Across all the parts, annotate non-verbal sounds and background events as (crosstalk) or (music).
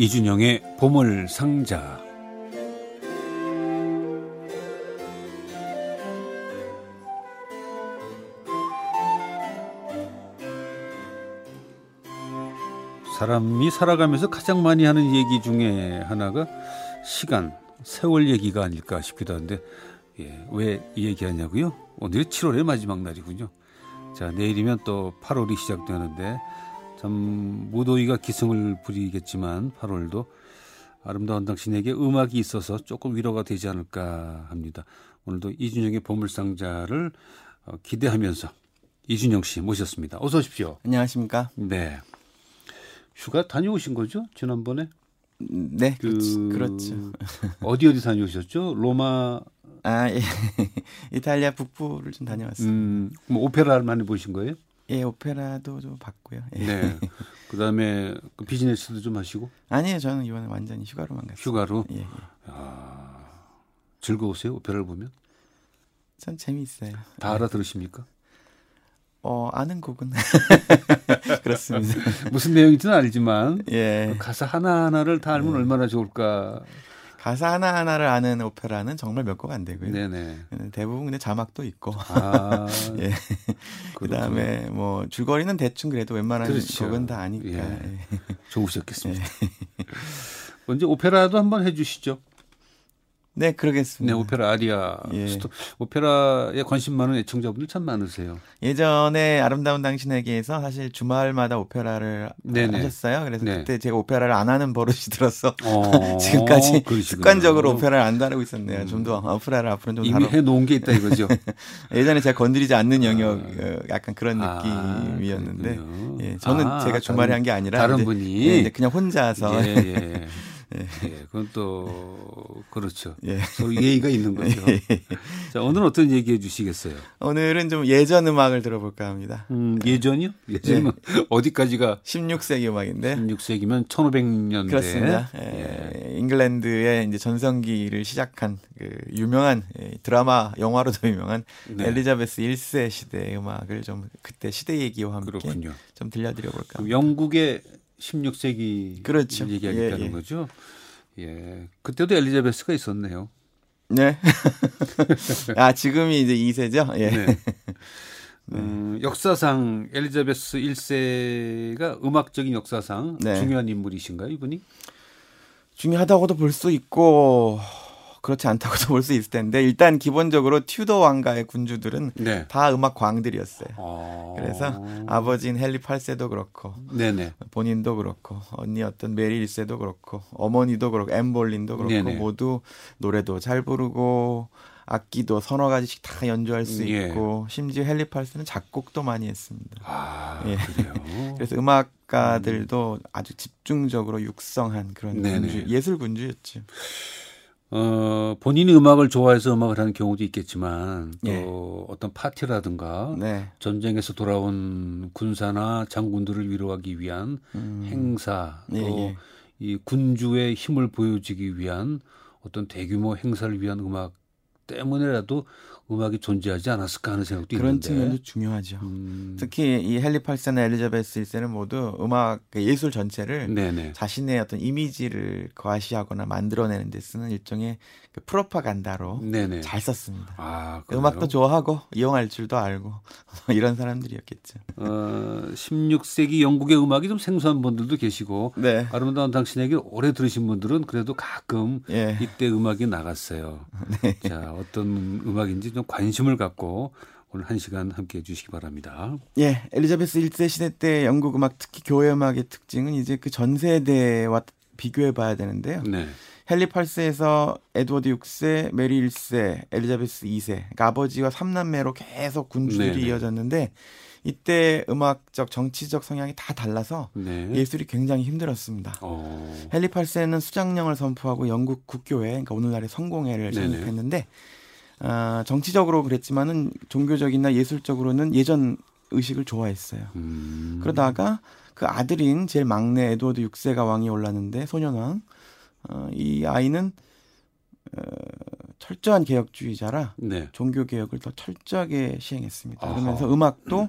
이준영의 보물 상자. 사람이 살아가면서 가장 많이 하는 얘기 중에 하나가 시간, 세월 얘기가 아닐까 싶기도 한데 예, 왜 이 얘기하냐고요? 오늘이 7월의 마지막 날이군요. 자, 내일이면 또 8월이 시작되는데 참 무더위가 기승을 부리겠지만 8월도 아름다운 당신에게 음악이 있어서 조금 위로가 되지 않을까 합니다. 오늘도 이준영의 보물상자를 어, 기대하면서 이준영 씨 모셨습니다. 어서 오십시오. 안녕하십니까? 네. 휴가 다녀오신 거죠? 지난번에? 네, 그, 그렇죠. (laughs) 어디 어디 다녀오셨죠? 로마. 아, 예. (laughs) 이탈리아 북부를 좀 다녀왔습니다. 음, 뭐 오페라를 많이 보신 거예요? 예, 오페라도 좀 봤고요. 예. 네. 그다음에 그 비즈니스도 좀 하시고? 아니에요, 저는 이번에 완전히 휴가로만 갔어요. 휴가로? 예, 예. 아, 즐거우세요? 오페라를 보면? 참 재미있어요. 다 알아들으십니까? 어, 아는 곡은 (laughs) 그렇습니다. 무슨 내용인지는 알지만 예. 가사 하나 하나를 다 알면 예. 얼마나 좋을까. 가사 하나 하나를 아는 오페라는 정말 몇 곡 안 되고요. 네네. 대부분 근데 자막도 있고. 아, (laughs) 예. 그다음에 뭐 줄거리는 대충 그래도 웬만한 그렇죠. 곡은 다 아니까. 예. 예. 좋으셨겠습니다. (laughs) 예. 먼저 오페라도 한번 해주시죠. 네, 그러겠습니다. 네, 오페라 아리아. 예. 스토, 오페라에 관심 많은 애청자분들 참 많으세요. 예전에 아름다운 당신에게서 사실 주말마다 오페라를 네네. 하셨어요. 그래서 네. 그때 제가 오페라를 안 하는 버릇이 들어서 어, (laughs) 지금까지 그러시구나. 습관적으로 오페라를 안 다루고 있었네요. 음. 좀더 오페라를 앞으로 좀 이미 다뤄... 해놓은 게 있다 이거죠. (laughs) 예전에 제가 건드리지 않는 영역 아. 약간 그런 아, 느낌이었는데 아, 예, 저는 아, 제가 주말에 한 게 아니라 다른 분이 예, 그냥 혼자서 예, (laughs) 예. 예. 예, 그건 또 그렇죠. 예. 서로 예의가 있는 거죠. 예. 자, 오늘은 어떤 얘기해 주시겠어요? 오늘은 좀 예전 음악을 들어볼까 합니다. 음, 예전이요? 예전이면 예. 어디까지가? 16세기 음악인데. 16세기면 1500년대. 그렇습니다. 예. 예. 잉글랜드의 이제 전성기를 시작한 그 유명한 예, 드라마 영화로도 유명한 네. 엘리자베스 1세 시대의 음악을 좀 그때 시대 얘기와 함께 그렇군요. 좀 들려드려 볼까. 영국의 16세기 그렇죠. 얘기하겠다는 예, 예. 거죠. 예. 그때도 엘리자베스가 있었네요. 네. (laughs) 아, 지금이 이제 2세죠? 예. (laughs) 네. 음, 역사상 엘리자베스 1세가 음악적인 역사상 네. 중요한 인물이신가요, 이분이? 중요하다고도 볼 수 있고 그렇지 않다고도 볼 수 있을 텐데 일단 기본적으로 튜더 왕가의 군주들은 네. 다 음악 광들이었어요. 아... 그래서 아버지인 헨리 8세도 그렇고 네네. 본인도 그렇고 언니였던 메리 1세도 그렇고 어머니도 그렇고 엠볼린도 그렇고 네네. 모두 노래도 잘 부르고 악기도 서너 가지씩 다 연주할 수 예. 있고 심지어 헨리 8세는 작곡도 많이 했습니다. 아, 예. (laughs) 그래서 음악가들도 음. 아주 집중적으로 육성한 그런 군주, 예술 군주였죠. 어, 본인이 음악을 좋아해서 음악을 하는 경우도 있겠지만 또 예. 어떤 파티라든가 네. 전쟁에서 돌아온 군사나 장군들을 위로하기 위한 음. 행사 또이 예, 예. 군주의 힘을 보여주기 위한 어떤 대규모 행사를 위한 음악 때문에라도 음악이 존재하지 않았을까 하는 생각도 그런 있는데 그런 측면도 중요하죠. 음. 특히 이 헨리 팔사나 엘리자베스 1세는 모두 음악 그 예술 전체를 네네. 자신의 어떤 이미지를 거시하거나 만들어내는 데 쓰는 일종의 그 프로파간다로 네네. 잘 썼습니다. 아, 음악도 좋아하고 이용할 줄도 알고 (laughs) 이런 사람들이었겠죠. 어, 16세기 영국의 음악이 좀 생소한 분들도 계시고 네. 아름다운 당신에게 오래 들으신 분들은 그래도 가끔 예. 이때 음악이 나갔어요. (laughs) 네. 자 어떤 음악인지 좀 관심을 갖고 오늘 한 시간 함께 해주시기 바랍니다. 예, 엘리자베스 1세 시대 때 영국 음악 특히 교회 음악의 특징은 이제 그 전 세대와 비교해 봐야 되는데요. 네. 헨리 8세에서 에드워드 6세, 메리 1세, 엘리자베스 2세, 그러니까 아버지와 3남매로 계속 군주들이 네네. 이어졌는데 이때 음악적, 정치적 성향이 다 달라서 네. 예술이 굉장히 힘들었습니다. 어. 헨리 8세는 수장령을 선포하고 영국 국교회, 그러니까 오늘날의 성공회를 설립했는데 어, 정치적으로 그랬지만은 종교적이나 예술적으로는 예전 의식을 좋아했어요. 음. 그러다가 그 아들인 제일 막내 에드워드 6세가 왕이 올랐는데 소년왕 어, 이 아이는 어, 철저한 개혁주의자라 네. 종교 개혁을 더 철저하게 시행했습니다. 아하. 그러면서 음악도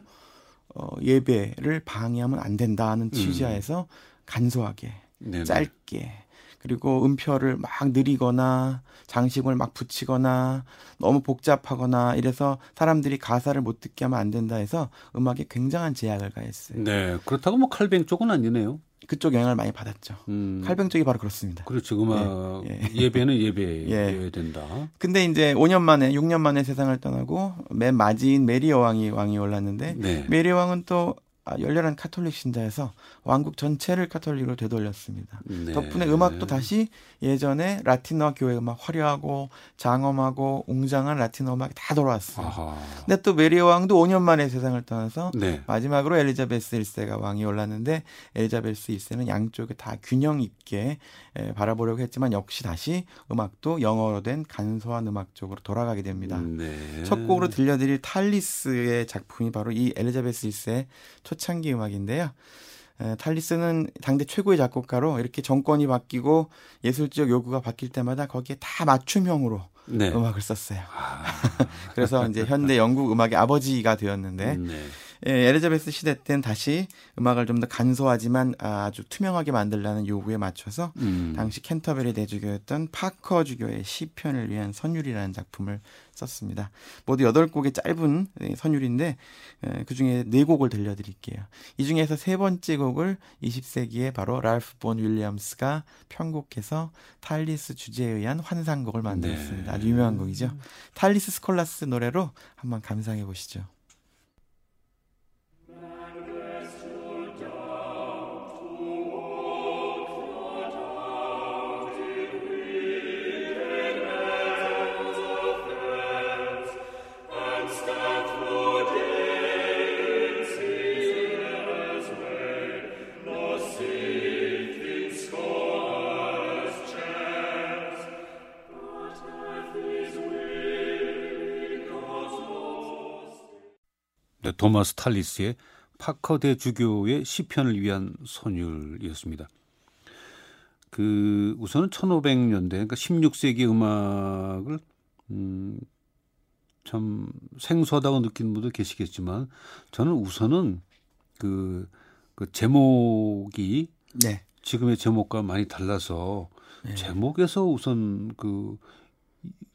어, 예배를 방해하면 안 된다는 음. 취지하에서 음. 간소하게 네네. 짧게 그리고 음표를 막 늘이거나 장식을 막 붙이거나 너무 복잡하거나 이래서 사람들이 가사를 못 듣게 하면 안 된다 해서 음악에 굉장한 제약을 가했어요. 네. 그렇다고 뭐 칼뱅 쪽은 아니네요. 그쪽 영향을 많이 받았죠. 음. 칼뱅 쪽이 바로 그렇습니다. 그렇죠. 음악 예, 예. 예배는 예배여야 (laughs) 예. 된다. 근데 이제 5년 만에 6년 만에 세상을 떠나고 맨 맏이인 메리 여왕이 왕위에 올랐는데 네. 메리 여왕은 또 아, 열렬한 카톨릭 신자여서 왕국 전체를 카톨릭으로 되돌렸습니다. 네. 덕분에 음악도 다시 예전에 라틴어 교회 음악 화려하고 장엄하고 웅장한 라틴어 음악이 다 돌아왔어요. 아하. 근데 또 메리 왕도 5년 만에 세상을 떠나서 네. 마지막으로 엘리자베스 1세가 왕위에 올랐는데 엘리자베스 1세는 양쪽에 다 균형 있게 에, 바라보려고 했지만 역시 다시 음악도 영어로 된 간소한 음악 쪽으로 돌아가게 됩니다. 네. 첫 곡으로 들려드릴 탈리스의 작품이 바로 이 엘리자베스 1세 초창기 음악인데요. 에, 탈리스는 당대 최고의 작곡가로 이렇게 정권이 바뀌고 예술적 요구가 바뀔 때마다 거기에 다 맞춤형으로 네. 음악을 썼어요. 아. (laughs) 그래서 이제 현대 영국 음악의 아버지가 되었는데 네. 예, 엘리자베스 시대 때는 다시 음악을 좀 더 간소하지만 아주 투명하게 만들라는 요구에 맞춰서 음. 당시 캔터베리 대주교였던 파커 주교의 시편을 위한 선율이라는 작품을 썼습니다. 모두 8곡의 짧은 예, 선율인데 예, 그중에 4곡을 들려드릴게요. 이 중에서 세 번째 곡을 20세기에 바로 랄프 본 윌리엄스가 편곡해서 탈리스 주제에 의한 환상곡을 만들었습니다. 네. 아주 유명한 곡이죠. 탈리스 스콜라스 노래로 한번 감상해 보시죠. 도마스 탈리스의 파커 대 주교의 시편을 위한 선율이었습니다. 그 우선은 1500년대 그러니까 16세기 음악을 음, 참 생소하다고 느끼는 분도 계시겠지만 저는 우선은 그, 그 제목이 네. 지금의 제목과 많이 달라서 네. 제목에서 우선 그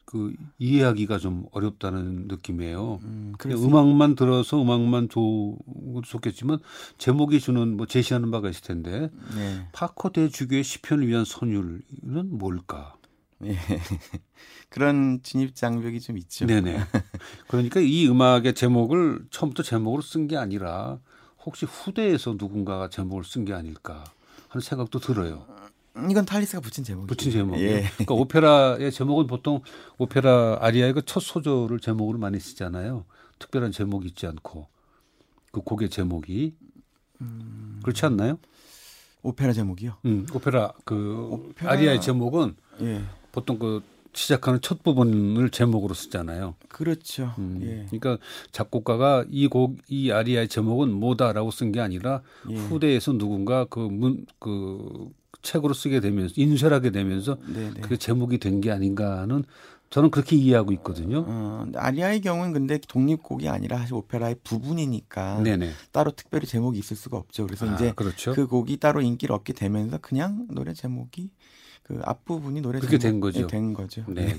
그 이해하기가 좀 어렵다는 느낌이에요. 음, 음악만 들어서 음악만 좋, 좋겠지만 제목이 주는 뭐 제시하는 바가 있을 텐데 네. 파커 대주교의 시편을 위한 선율은 뭘까? 예. (laughs) 그런 진입 장벽이 좀 있죠. 네네. 그러니까 이 음악의 제목을 처음부터 제목으로 쓴 게 아니라 혹시 후대에서 누군가가 제목을 쓴 게 아닐까 하는 생각도 들어요. 이건 탈리스가 붙인 제목이에요. 붙인 제목. 예. 그러니까 오페라의 제목은 보통 오페라 아리아의 그첫 소절을 제목으로 많이 쓰잖아요. 특별한 제목이 있지 않고 그 곡의 제목이 음... 그렇지 않나요? 오페라 제목이요? 음, 오페라 그 오페라... 아리아의 제목은 예. 보통 그 시작하는 첫 부분을 제목으로 쓰잖아요. 그렇죠. 음, 예. 그러니까 작곡가가 이 곡, 이 아리아의 제목은 뭐다라고 쓴 게 아니라 예. 후대에서 누군가 그 문, 그 책으로 쓰게 되면서 인쇄하게 되면서 네네. 그게 제목이 된 게 아닌가 하는 저는 그렇게 이해하고 있거든요. 어, 아리아의 경우는 근데 독립곡이 아니라 사실 오페라의 부분이니까 네네. 따로 특별히 제목이 있을 수가 없죠. 그래서 아, 이제 그렇죠. 그 곡이 따로 인기를 얻게 되면서 그냥 노래 제목이 그 앞부분이 노래 그렇게 된 거죠. 네, 된 거죠. (laughs) 네.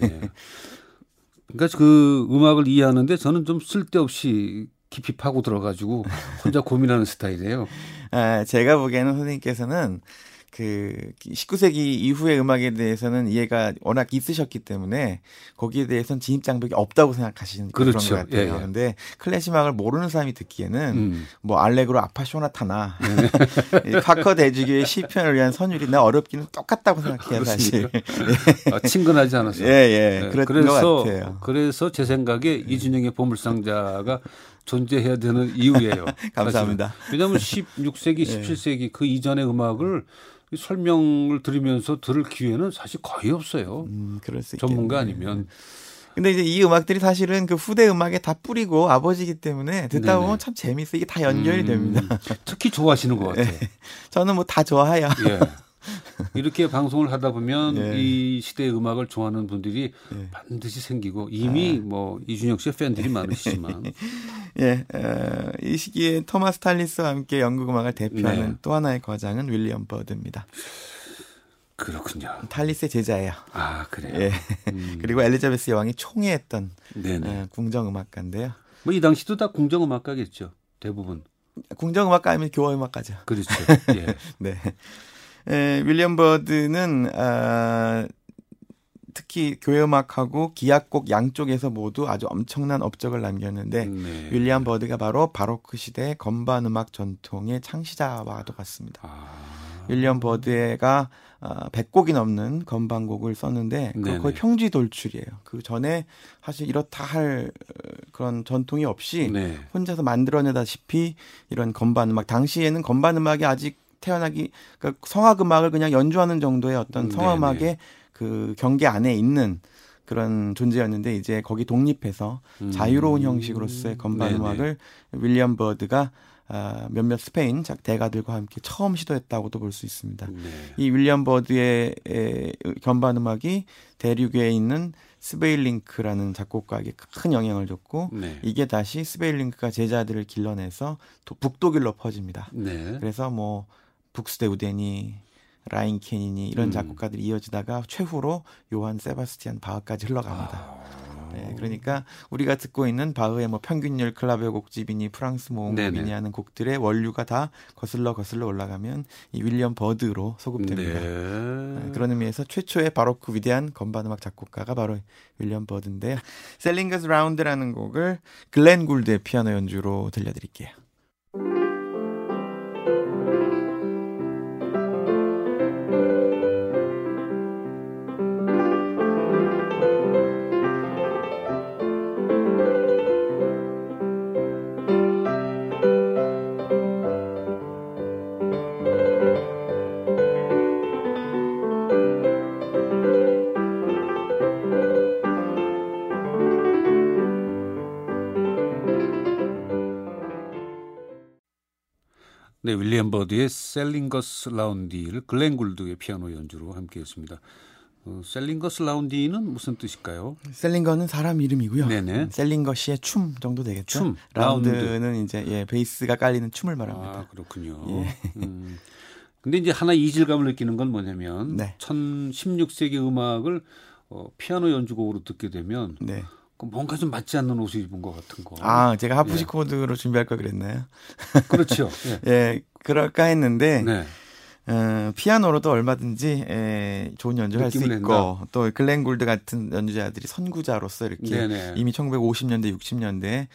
그러니까 그 음악을 이해하는데 저는 좀 쓸데없이 깊이 파고 들어가지고 혼자 고민하는 스타일이에요. 아, 제가 보기에는 선생님께서는 그 19세기 이후의 음악에 대해서는 이해가 워낙 있으셨기 때문에 거기에 대해서는 진입 장벽이 없다고 생각하시는 그렇죠. 그런 것 같아요. 예, 예. 근데 클래식 음악을 모르는 사람이 듣기에는 음. 뭐 알레그로 아파 쇼나타나 네. (laughs) 파커 대주교의 시편을 위한 선율이나 어렵기는 똑같다고 생각해요 사실. (laughs) 예. 아, 친근하지 않았어요. 예, 예. 네. 그래서 그래서 제 생각에 네. 이준영의 보물상자가 존재해야 되는 이유예요. (laughs) 감사합니다. 사실. 왜냐하면 16세기, 17세기 그 이전의 음악을 설명을 들으면서 들을 기회는 사실 거의 없어요. 음, 전문가 아니면. 근데 이제 이 음악들이 사실은 그 후대 음악에 다 뿌리고 아버지기 때문에 듣다 네네. 보면 참 재밌어. 이게 다 연결이 음, 됩니다. 특히 좋아하시는 것 같아요. (laughs) 네. 저는 뭐 다 좋아해요. 예. 이렇게 (laughs) 방송을 하다 보면 예. 이 시대의 음악을 좋아하는 분들이 예. 반드시 생기고 이미 아. 뭐 이준혁 씨의 팬들이 많으시지만 (laughs) 예, 어, 이 시기에 토마스 탈리스와 함께 영국 음악을 대표하는 네. 또 하나의 거장은 윌리엄 버드입니다. 그렇군요. 탈리스의 제자예요. 아 그래요. 예. 음. (laughs) 그리고 엘리자베스 여왕이 총애했던 예, 궁정 음악가인데요. 뭐 이 당시도 다 궁정 음악가겠죠. 대부분. 궁정 음악가 아니면 교화 음악가죠. 그렇죠. 예. 네. 에, 윌리엄 버드는 아, 특히 교회 음악하고 기악곡 양쪽에서 모두 아주 엄청난 업적을 남겼는데 네. 윌리엄 버드가 바로 바로크 시대 건반 음악 전통의 창시자와도 같습니다. 아. 윌리엄 버드가 아, 100곡이 넘는 건반곡을 썼는데 그 거의 평지 돌출이에요. 그 전에 사실 이렇다 할 어, 그런 전통이 없이 네. 혼자서 만들어내다시피 이런 건반 음악 당시에는 건반 음악이 아직 태어나기 그러니까 성악 음악을 그냥 연주하는 정도의 어떤 성악 음악의 그 경계 안에 있는 그런 존재였는데 이제 거기 독립해서 음. 자유로운 형식으로서의 건반 네네. 음악을 윌리엄 버드가 아, 몇몇 스페인 대가들과 함께 처음 시도했다고도 볼 수 있습니다. 네. 이 윌리엄 버드의 에, 건반 음악이 대륙에 있는 스베일링크라는 작곡가에게 큰 영향을 줬고 네. 이게 다시 스베일링크가 제자들을 길러내서 북독일로 퍼집니다. 네. 그래서 뭐 북스데 우데니 라인 캐니니 이런 음. 작곡가들이 이어지다가 최후로 요한 세바스티안 바흐까지 흘러갑니다. 아. 네, 그러니까 우리가 듣고 있는 바흐의 뭐 평균율 클라베 곡집이니 프랑스 모음곡이니 하는 곡들의 원류가 다 거슬러 거슬러 올라가면 이 윌리엄 버드로 소급됩니다. 네. 네, 그런 의미에서 최초의 바로크 위대한 건반 음악 작곡가가 바로 윌리엄 버드인데 셀링 거스 라운드라는 곡을 글렌 굴드의 피아노 연주로 들려드릴게요. 네, 윌리엄 버드의 Sellinger's Round를 글렌 굴드의 피아노 연주로 함께 했습니다. 어, Sellinger's Round는 무슨 뜻일까요? 셀링거는 사람 이름이고요. 네네. 셀링거스의 춤 정도 되겠죠. 춤. 라운드는 라운드. 이제 예, 베이스가 깔리는 춤을 말합니다. 아, 그렇군요. 예. 음. 근데 이제 하나 이질감을 느끼는 건 뭐냐면 네. 1016세기 음악을 어, 피아노 연주곡으로 듣게 되면 네. 그 뭔가 좀 맞지 않는 옷을 입은 것 같은 거. 아, 제가 하프시 예. 코드로 준비할 걸 그랬나요? 그렇죠. (laughs) 예. 예, 그럴까 했는데 네. 어, 피아노로도 얼마든지 에, 좋은 연주를 할 수 있고 또 글렌 굴드 같은 연주자들이 선구자로서 이렇게 네네. 이미 1950년대 60년대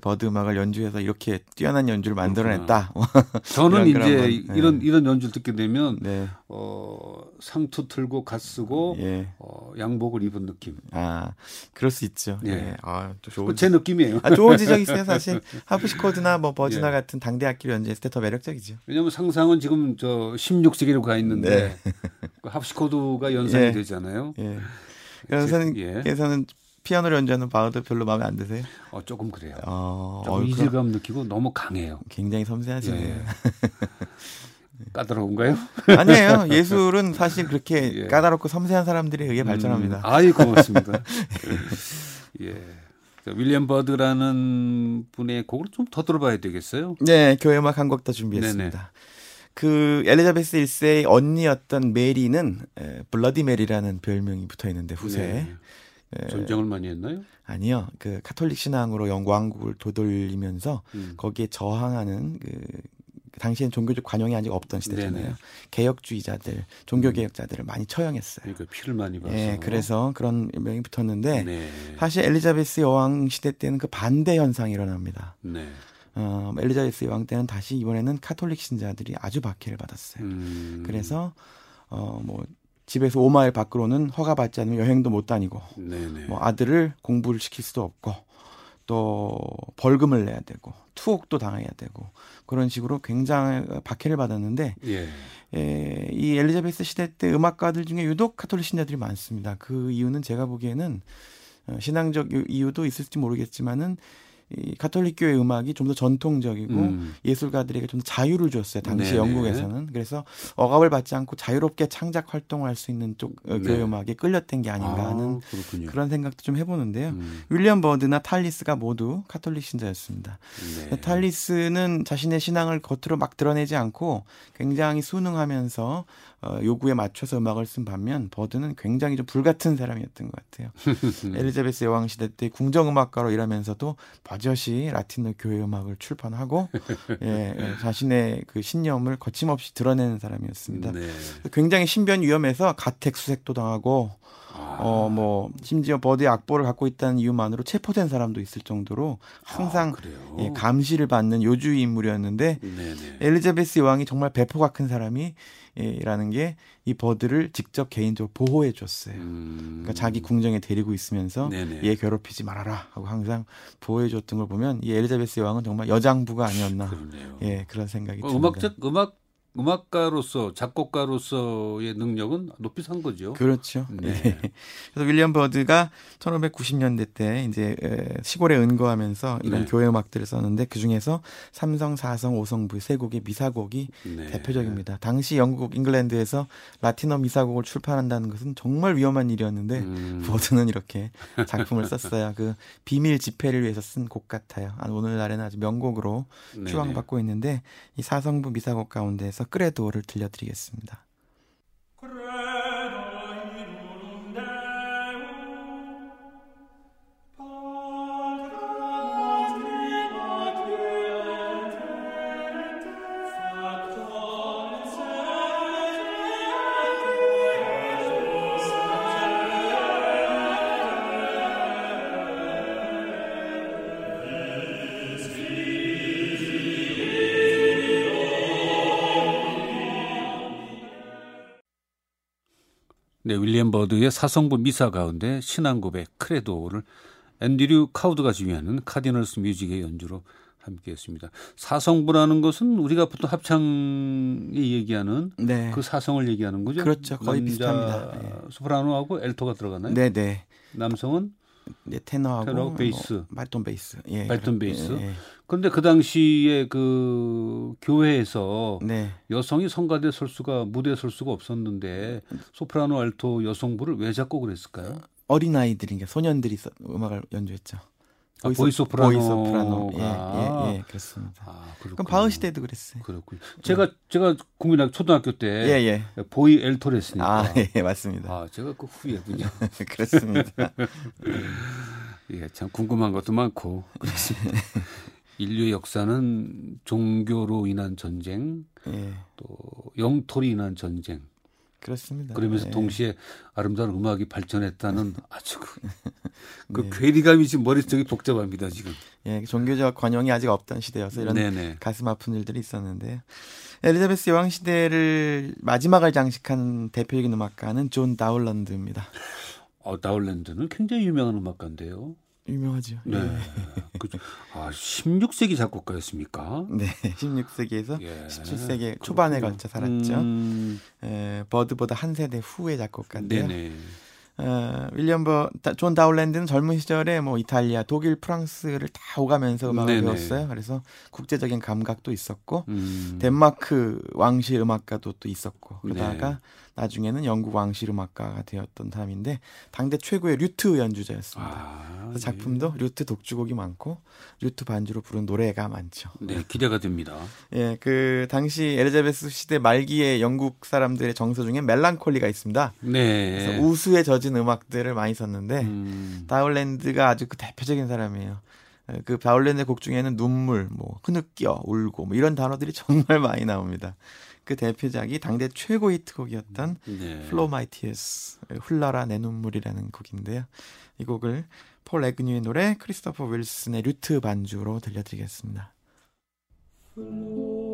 버드 음악을 연주해서 이렇게 뛰어난 연주를 만들어냈다. (laughs) 저는 이제 건, 이런 네. 이런 연주를 듣게 되면 네. 어, 상투 틀고 갓 쓰고 예. 어, 양복을 입은 느낌. 아 그럴 수 있죠. 예. 예. 아또 좋은 제 느낌이에요. 아, 좋은 지적이세요 사실 (laughs) 하프시코드나 뭐 버즈나 예. 같은 당대 악기를 연주했을 때 더 매력적이죠. 왜냐하면 상상은 지금 저 16세기로 가 있는데 네. 그 하프시코드가 연상이 예. 되잖아요. 예. 연선께서는 피아노를 연주하는 바우드 별로 마음에 안 드세요? 어 조금 그래요. 어, 좀 이질감 느끼고 너무 강해요. 굉장히 섬세하시네요. 예. (laughs) 까다로운가요? 아니에요. 예술은 (laughs) 사실 그렇게 예. 까다롭고 섬세한 사람들에 의해 발전합니다. 음, 아이 고맙습니다. (laughs) 예. 윌리엄 버드라는 분의 곡을 좀 더 들어봐야 되겠어요. 네, 교회 음악 한 곡 더 준비했습니다. 네네. 그 엘리자베스 1세의 언니였던 메리는 에, 블러디 메리라는 별명이 붙어 있는데 후세에 네. 에, 전쟁을 많이 했나요? 아니요. 그 카톨릭 신앙으로 영 왕국을 되돌리면서 음. 거기에 저항하는 그 당시엔 종교적 관용이 아직 없던 시대잖아요. 네네. 개혁주의자들, 종교 개혁자들을 음. 많이 처형했어요. 그러니까 피를 많이 봐서. 예, 그래서 그런 명이 붙었는데 네. 사실 엘리자베스 여왕 시대 때는 그 반대 현상이 일어납니다. 네. 어, 엘리자베스 여왕 때는 다시 이번에는 카톨릭 신자들이 아주 박해를 받았어요. 음. 그래서 어, 뭐 집에서 5마일 밖으로는 허가받지 않으면 여행도 못 다니고 네네. 뭐 아들을 공부를 시킬 수도 없고 또 벌금을 내야 되고 투옥도 당해야 되고 그런 식으로 굉장히 박해를 받았는데 예. 에, 이 엘리자베스 시대 때 음악가들 중에 유독 카톨릭 신자들이 많습니다. 그 이유는 제가 보기에는 어, 신앙적 이유도 있을지 모르겠지만은 이 가톨릭 교회 음악이 좀 더 전통적이고 음. 예술가들에게 좀 더 자유를 줬어요. 당시 네네. 영국에서는. 그래서 억압을 받지 않고 자유롭게 창작 활동을 할 수 있는 쪽 어, 네. 교회 음악에 끌렸던 게 아닌가 아, 하는 아, 그런 생각도 좀 해보는데요. 음. 윌리엄 버드나 탈리스가 모두 카톨릭 신자였습니다. 네. 탈리스는 자신의 신앙을 겉으로 막 드러내지 않고 굉장히 순응하면서 어, 요구에 맞춰서 음악을 쓴 반면 버드는 굉장히 좀 불같은 사람이었던 것 같아요. (laughs) 엘리자베스 여왕 시대 때 궁정 음악가로 일하면서도 버젓이 라틴어 교회 음악을 출판하고 (laughs) 예, 예, 자신의 그 신념을 거침없이 드러내는 사람이었습니다. 네. 굉장히 신변 위험해서 가택 수색도 당하고 어, 뭐, 심지어 버드의 악보를 갖고 있다는 이유만으로 체포된 사람도 있을 정도로 항상 아, 예, 감시를 받는 요주의 인물이었는데, 네네. 엘리자베스 여왕이 정말 배포가 큰 사람이, 예, 라는 게 이 버드를 직접 개인적으로 보호해 줬어요. 음... 그러니까 자기 궁정에 데리고 있으면서 네네. 얘 괴롭히지 말아라 하고 항상 보호해 줬던 걸 보면 이 엘리자베스 여왕은 정말 여장부가 아니었나. 그러네요. 예, 그런 생각이 어, 듭니다. 음악적 음악 음악가로서 작곡가로서의 능력은 높이 산 거죠. 그렇죠. 네. 네. 그래서 윌리엄 버드가 1590년대 때 이제 시골에 은거하면서 이런 네. 교회 음악들을 썼는데 그 중에서 삼성, 사성, 오성부 세 곡의 미사곡이 네. 대표적입니다. 당시 영국 잉글랜드에서 라틴어 미사곡을 출판한다는 것은 정말 위험한 일이었는데 음. 버드는 이렇게 작품을 썼어요. 그 비밀 집회를 위해서 쓴 곡 같아요. 오늘날에는 아주 명곡으로 추앙받고 있는데 이 사성부 미사곡 가운데서 끄레도를 들려드리겠습니다. 네, 윌리엄 버드의 사성부 미사 가운데 신앙 고백 크레도를 앤드류 카우드가 지휘하는 카디널스 뮤직의 연주로 함께했습니다. 사성부라는 것은 우리가 보통 합창이 얘기하는 네. 그 사성을 얘기하는 거죠. 그렇죠. 거의 비슷합니다. 네. 소프라노하고 알토가 들어가나요? 네, 네. 남성은 네, 테너하고 테너, 베이스, 뭐, 바리톤 베이스, 예, 바리톤 베이스. 예, 예. 그런데 그 당시에 그 교회에서 네. 여성이 성가대 설 수가 무대에 설 수가 없었는데 소프라노, 알토 여성부를 왜 작곡을 했을까요? 어린 아이들이 그 소년들이 음악을 연주했죠. 아, 보이소프라노. 보이소프라노. 예, 예, 예, 그렇습니다. 아, 그럼 바흐 시대도 그랬어요. 그렇군요. 제가 제가 국민학 초등학교 때 예, 예. 보이 엘토를 했으니까. 아, 예, 맞습니다. 아, 제가 그 후예군요. (laughs) 그렇습니다. (laughs) 예, 참 궁금한 것도 많고 그렇습니다. (laughs) 인류의 역사는 종교로 인한 전쟁, 예. 또 영토로 인한 전쟁, 그렇습니다. 그러면서 네. 동시에 아름다운 음악이 발전했다는 (laughs) 아주 그, 그 네. 괴리감이 지금 머릿속이 복잡합니다 지금. 예, 종교적 관용이 아직 없던 시대여서 이런 네네. 가슴 아픈 일들이 있었는데 엘리자베스 여왕 시대를 마지막을 장식한 대표적인 음악가는 존 다울랜드입니다. 어, 다울랜드는 굉장히 유명한 음악가인데요. 유명하죠. 네. 예. 그죠. 아, 16세기 작곡가였습니까? 네. 16세기에서 예. 17세기 초반에 걸쳐 살았죠. 음... 에, 버드보다 한 세대 후의 작곡가인데요. 네네. 어, 윌리엄 버, 존 다울랜드는 젊은 시절에 뭐 이탈리아, 독일, 프랑스를 다 오가면서 음악을 네네. 배웠어요. 그래서 국제적인 감각도 있었고, 음. 덴마크 왕실 음악가도 또 있었고, 그러다가 네. 나중에는 영국 왕실 음악가가 되었던 사람인데 당대 최고의 류트 연주자였습니다. 아, 네. 작품도 류트 독주곡이 많고 류트 반주로 부른 노래가 많죠. 네, 기대가 됩니다. 예, 그 당시 엘리자베스 시대 말기에 영국 사람들의 정서 중에 멜랑콜리가 있습니다. 네. 그래서 우수에 젖은 음악들을 많이 썼는데 음. 다울랜드가 아주 그 대표적인 사람이에요. 그 바울렌의 곡 중에는 눈물, 뭐 흐느껴, 울고 뭐 이런 단어들이 (laughs) 정말 많이 나옵니다. 그 대표작이 당대 최고 히트곡이었던 네. Flow My Tears 흘러라 내 눈물이라는 곡인데요. 이 곡을 폴 에그뉴의 노래 크리스토퍼 윌슨의 루트 반주로 들려드리겠습니다. Flow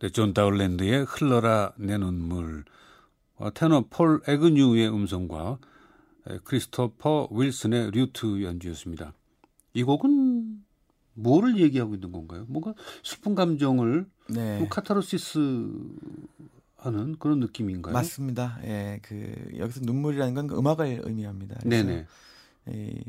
네, 존 다울랜드의 흘러라 내 눈물, 어, 테너 폴 에그뉴의 음성과 크리스토퍼 윌슨의 류트 연주였습니다. 이 곡은 뭐를 얘기하고 있는 건가요? 뭔가 슬픈 감정을 네. 뭐 카타르시스 하는 그런 느낌인가요? 맞습니다. 예, 그 여기서 눈물이라는 건 음악을 의미합니다. 네네. 이,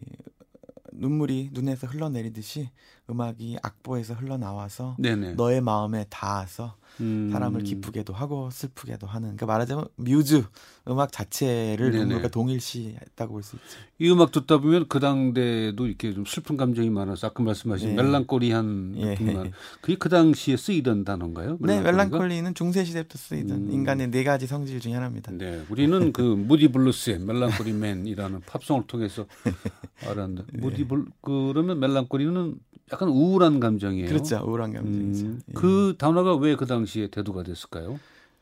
눈물이 눈에서 흘러내리듯이 음악이 악보에서 흘러나와서 네네. 너의 마음에 닿아서 음. 사람을 기쁘게도 하고 슬프게도 하는 그러니까 말하자면 뮤즈 음악 자체를 눈물과 동일시했다고 볼 수 있죠. 이 음악 듣다 보면 그 당대도 이렇게 좀 슬픈 감정이 많아서 아까 말씀하신 네. 멜랑콜리한 예. 느낌만 그게 그 당시에 쓰이던 단어인가요? 멜랑콜리가? 네, 멜랑콜리는 중세 시대부터 쓰이던 음. 인간의 네 가지 성질 중에 하나입니다. 네, 우리는 그 무디 블루스의 Melancholy Man이라는 팝송을 통해서 (laughs) 알았는데 네. 무디 블 그러면 멜랑콜리는 약간 우울한 감정이에요. 그렇죠, 우울한 감정이죠. 음, 그 단어가 왜 그 당시에 대두가 됐을까요?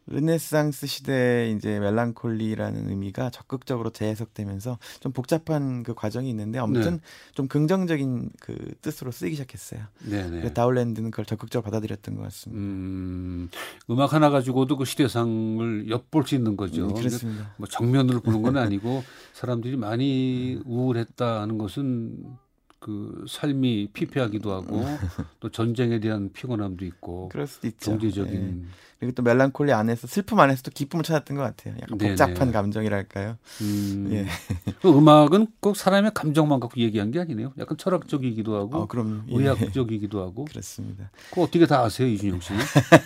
르네상스 시대에 이제 멜랑콜리라는 의미가 적극적으로 재해석되면서 좀 복잡한 그 과정이 있는데 아무튼 네. 좀 긍정적인 그 뜻으로 쓰이기 시작했어요. 네네. 다울랜드는 그걸 적극적으로 받아들였던 것 같습니다. 음, 음악 하나 가지고도 그 시대상을 엿볼 수 있는 거죠. 음, 그렇습니다. 뭐 정면으로 보는 건 (laughs) 아니고 사람들이 많이 우울했다는 것은 그 삶이 피폐하기도 하고 (laughs) 또 전쟁에 대한 피곤함도 있고 그럴 수도 있죠. 경제적인 네. 그리고 또 멜랑콜리 안에서 슬픔 안에서 또 기쁨을 찾았던 것 같아요. 약간 복잡한 네네. 감정이랄까요. 음. 예. (laughs) 그 음악은 꼭 사람의 감정만 갖고 얘기한 게 아니네요. 약간 철학적이기도 하고, 어, 그럼요. 예. 의학적이기도 하고. 그렇습니다. 그 어떻게 다 아세요, 이준형 씨는?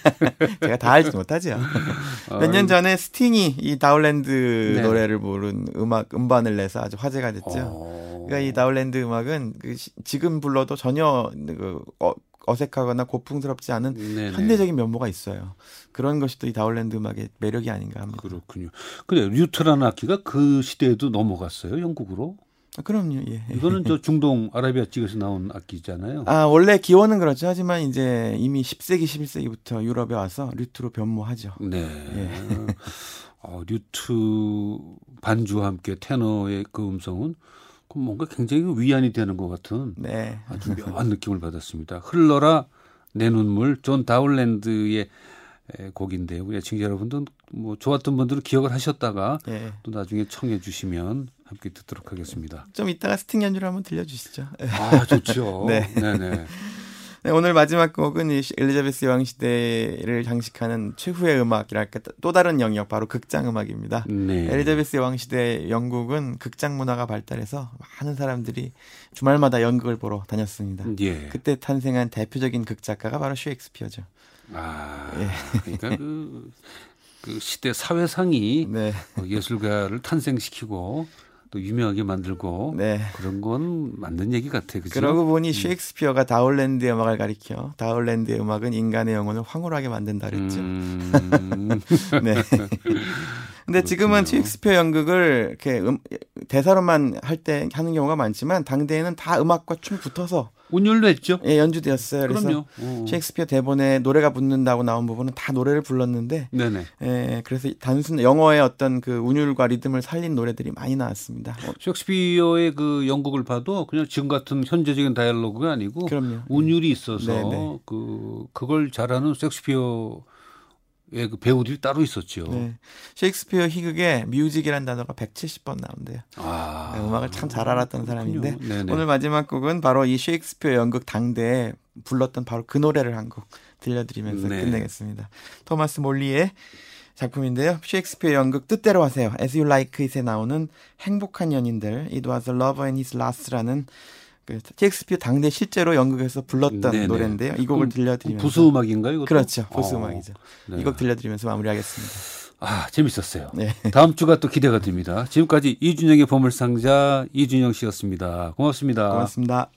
(laughs) 제가 다 알지 못하죠. 몇년 전에 스팅이 이 다울랜드 네. 노래를 부른 음악 음반을 내서 아주 화제가 됐죠. 어... 그러니까 이 다울랜드 음악은 그 지금 불러도 전혀 그 어, 어색하거나 고풍스럽지 않은 네네. 현대적인 면모가 있어요. 그런 것이 또 이 다울랜드 음악의 매력이 아닌가 합니다. 그렇군요. 그래 류트라는 악기가 그 시대에도 넘어갔어요, 영국으로. 아, 그럼요. 예. 이거는 저 (laughs) 중동 아라비아 쪽에서 나온 악기잖아요. 아 원래 기원은 그렇죠. 하지만 이제 이미 10세기, 11세기부터 유럽에 와서 류트로 변모하죠. 네. 예. 어, 류트 반주와 함께 테너의 그 음성은 뭔가 굉장히 위안이 되는 것 같은 네. 아주 묘한 느낌을 받았습니다. 흘러라 내 눈물 존 다울랜드의 곡인데요. 우리 애청자 여러분도 뭐 좋았던 분들은 기억을 하셨다가 네. 또 나중에 청해 주시면 함께 듣도록 하겠습니다. 좀 이따가 스팅 연주를 한번 들려주시죠. 아 좋죠. (laughs) 네. 네네. 네, 오늘 마지막 곡은 이 엘리자베스 여왕 시대를 장식하는 최후의 음악이랄까 또 다른 영역 바로 극장 음악입니다. 네. 엘리자베스 여왕 시대 영국은 극장 문화가 발달해서 많은 사람들이 주말마다 연극을 보러 다녔습니다. 예. 그때 탄생한 대표적인 극작가가 바로 셰익스피어죠. 아, 예. 그러니까 그, 그 시대 사회상이 네. 예술가를 탄생시키고 또 유명하게 만들고 네. 그런 건 맞는 얘기 같아요. 그죠? 그러고 보니 음. 셰익스피어가 다울랜드의 음악을 가리켜 다울랜드의 음악은 인간의 영혼을 황홀하게 만든다 그랬죠. 음. (laughs) 네. 근데 지금은 셰익스피어 연극을 이렇게 음, 대사로만 할 때 하는 경우가 많지만 당대에는 다 음악과 춤 붙어서 운율도 했죠. 예, 연주되었어요. 그래서. 오. 셰익스피어 대본에 노래가 붙는다고 나온 부분은 다 노래를 불렀는데, 네네. 예, 그래서 단순 영어의 어떤 그 운율과 리듬을 살린 노래들이 많이 나왔습니다. 어, 셰익스피어의 그 연극을 봐도 그냥 지금 같은 현재적인 다이얼로그가 아니고, 그럼요. 운율이 있어서 네네. 그 그걸 잘하는 셰익스피어 예, 그 배우들이 따로 있었죠. 네. 셰익스피어 희곡에 music이라는 단어가 170번 나온대요. 아, 네, 음악을 참 잘 알았던 사람인데 오늘 마지막 곡은 바로 이 셰익스피어 연극 당대에 불렀던 바로 그 노래를 한 곡 들려드리면서 네. 끝내겠습니다. 토마스 몰리의 작품인데요. 셰익스피어 연극 뜻대로 하세요. As You Like It에 나오는 행복한 연인들 It Was a Lover and His Last라는 그 셰익스피어 당대 실제로 연극에서 불렀던 네네. 노래인데요. 이 곡을 들려드리면서 부수 음악인가요? 이것도? 그렇죠. 부수 음악이죠. 어, 네. 이곡 들려드리면서 마무리하겠습니다. 아 재밌었어요. 네. 다음 주가 또 기대가 됩니다. 지금까지 이준영의 보물상자 이준영 씨였습니다. 고맙습니다. 고맙습니다.